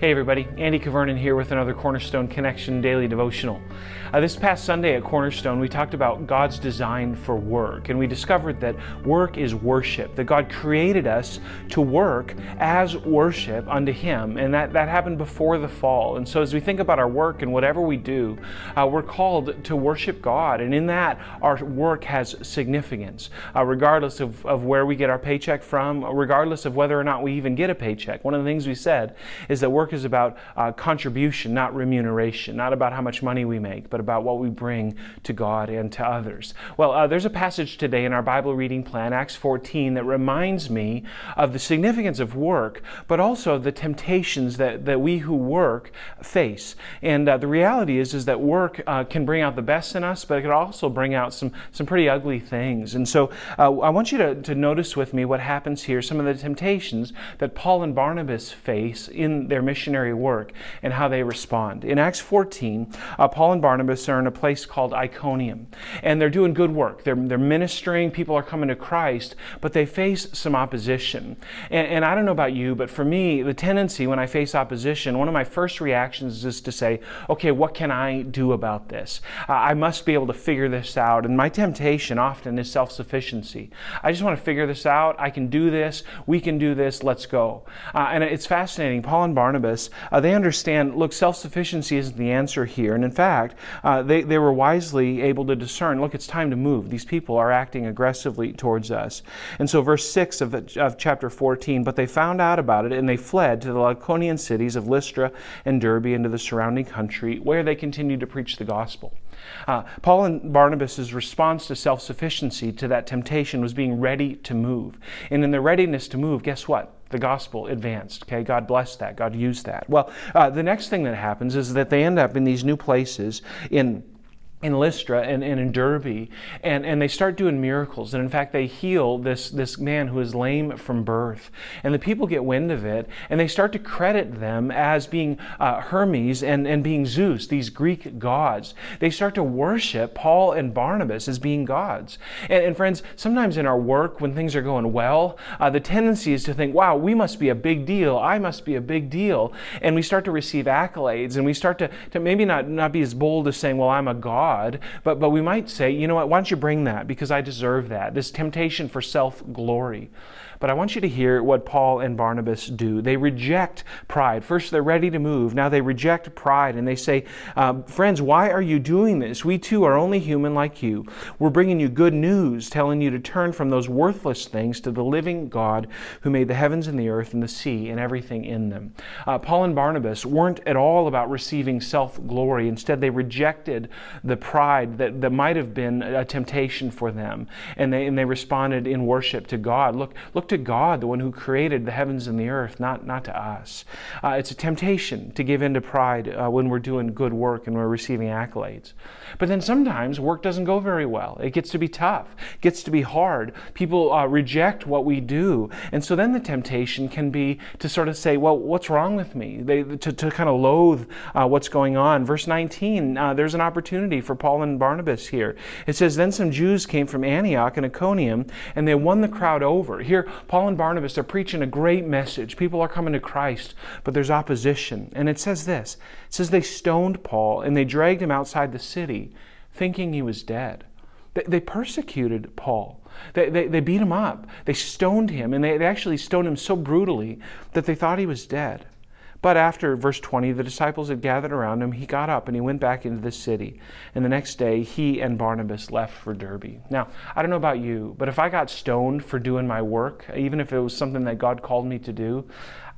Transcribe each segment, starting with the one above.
Hey, everybody, Andy Cavernan here with another Cornerstone Connection Daily Devotional. Uh, this past Sunday at Cornerstone, we talked about God's design for work, and we discovered that work is worship, that God created us to work as worship unto Him, and that, that happened before the fall. And so, as we think about our work and whatever we do, uh, we're called to worship God, and in that, our work has significance, uh, regardless of, of where we get our paycheck from, regardless of whether or not we even get a paycheck. One of the things we said is that work work is about uh, contribution, not remuneration, not about how much money we make, but about what we bring to God and to others. Well, uh, there's a passage today in our Bible reading plan, Acts 14, that reminds me of the significance of work, but also of the temptations that, that we who work face. And uh, the reality is, is that work uh, can bring out the best in us, but it can also bring out some, some pretty ugly things. And so uh, I want you to, to notice with me what happens here, some of the temptations that Paul and Barnabas face in their mission missionary work and how they respond. In Acts 14, uh, Paul and Barnabas are in a place called Iconium, and they're doing good work. They're, they're ministering, people are coming to Christ, but they face some opposition. And, and I don't know about you, but for me, the tendency when I face opposition, one of my first reactions is to say, okay, what can I do about this? Uh, I must be able to figure this out. And my temptation often is self sufficiency. I just want to figure this out. I can do this. We can do this. Let's go. Uh, and it's fascinating. Paul and Barnabas Barnabas, uh, they understand look, self sufficiency isn't the answer here. And in fact, uh, they, they were wisely able to discern look, it's time to move. These people are acting aggressively towards us. And so, verse 6 of, of chapter 14 but they found out about it and they fled to the Lycaonian cities of Lystra and Derbe and to the surrounding country where they continued to preach the gospel. Uh, Paul and Barnabas' response to self sufficiency, to that temptation, was being ready to move. And in their readiness to move, guess what? The gospel advanced. Okay, God blessed that. God used that. Well, uh, the next thing that happens is that they end up in these new places in in Lystra and, and, in Derbe, and, and they start doing miracles. And in fact, they heal this, this man who is lame from birth. And the people get wind of it, and they start to credit them as being uh, Hermes and, and being Zeus, these Greek gods. They start to worship Paul and Barnabas as being gods. And, and friends, sometimes in our work, when things are going well, uh, the tendency is to think, wow, we must be a big deal. I must be a big deal. And we start to receive accolades, and we start to, to maybe not, not be as bold as saying, well, I'm a god God, but, but we might say, you know what, why don't you bring that because I deserve that? This temptation for self glory. But I want you to hear what Paul and Barnabas do. They reject pride. First, they're ready to move. Now they reject pride and they say, uh, Friends, why are you doing this? We too are only human like you. We're bringing you good news, telling you to turn from those worthless things to the living God who made the heavens and the earth and the sea and everything in them. Uh, Paul and Barnabas weren't at all about receiving self glory. Instead, they rejected the pride that, that might have been a temptation for them. And they, and they responded in worship to God. Look, look to God, the one who created the heavens and the earth, not, not to us. Uh, it's a temptation to give in to pride uh, when we're doing good work and we're receiving accolades. But then sometimes work doesn't go very well. It gets to be tough, gets to be hard. People uh, reject what we do. And so then the temptation can be to sort of say, well, what's wrong with me? They, to, to kind of loathe uh, what's going on. Verse 19, uh, there's an opportunity for Paul and Barnabas here. It says, Then some Jews came from Antioch and Iconium, and they won the crowd over. Here, Paul and Barnabas are preaching a great message. People are coming to Christ, but there's opposition. And it says this it says they stoned Paul and they dragged him outside the city, thinking he was dead. They, they persecuted Paul. They, they, they, beat him up. They stoned him, and they, they actually stoned him so brutally that they thought he was dead. But after, verse 20, the disciples had gathered around him, he got up and he went back into the city. And the next day, he and Barnabas left for Derbe. Now, I don't know about you, but if I got stoned for doing my work, even if it was something that God called me to do,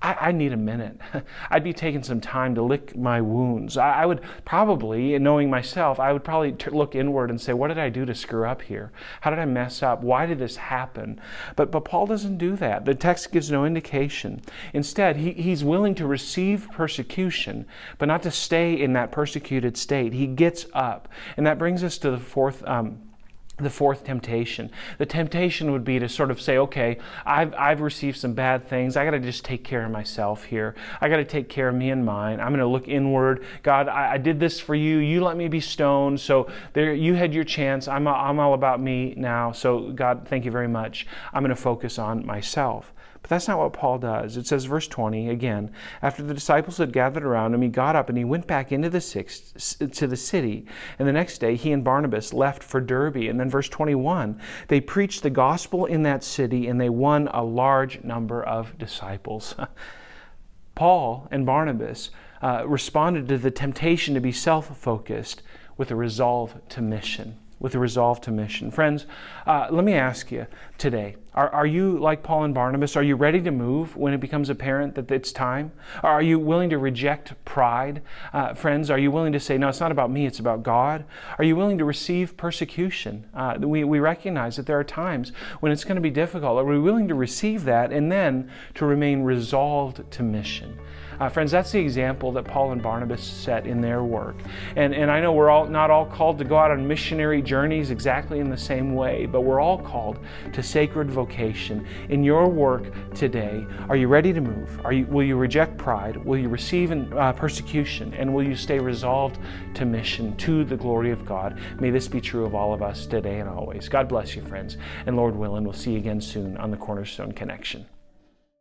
I, I need a minute. I'd be taking some time to lick my wounds. I, I would probably, knowing myself, I would probably t- look inward and say, What did I do to screw up here? How did I mess up? Why did this happen? But, but Paul doesn't do that. The text gives no indication. Instead, he, he's willing to receive persecution, but not to stay in that persecuted state. He gets up. And that brings us to the fourth. Um, the fourth temptation. The temptation would be to sort of say, okay, I've, I've received some bad things. I got to just take care of myself here. I got to take care of me and mine. I'm going to look inward. God, I, I, did this for you. You let me be stoned. So there, you had your chance. I'm, I'm all about me now. So, God, thank you very much. I'm going to focus on myself. But that's not what Paul does. It says, verse 20 again, after the disciples had gathered around him, he got up and he went back into the six, to the city. And the next day, he and Barnabas left for Derbe. And then, verse 21, they preached the gospel in that city and they won a large number of disciples. Paul and Barnabas uh, responded to the temptation to be self focused with a resolve to mission with a resolve to mission. Friends, uh, let me ask you today are, are you like Paul and Barnabas? Are you ready to move when it becomes apparent that it's time? Are you willing to reject pride? Uh, friends, are you willing to say, no, it's not about me, it's about God? Are you willing to receive persecution? Uh, we, we recognize that there are times when it's going to be difficult. Are we willing to receive that and then to remain resolved to mission? Uh, friends, that's the example that Paul and Barnabas set in their work. And, and I know we're all not all called to go out on missionary journeys exactly in the same way, but we're all called to sacred vocation. In your work today, are you ready to move? Are you, will you reject pride? Will you receive uh, persecution? And will you stay resolved to mission, to the glory of God? May this be true of all of us today and always. God bless you, friends. And Lord willing, we'll see you again soon on the Cornerstone Connection.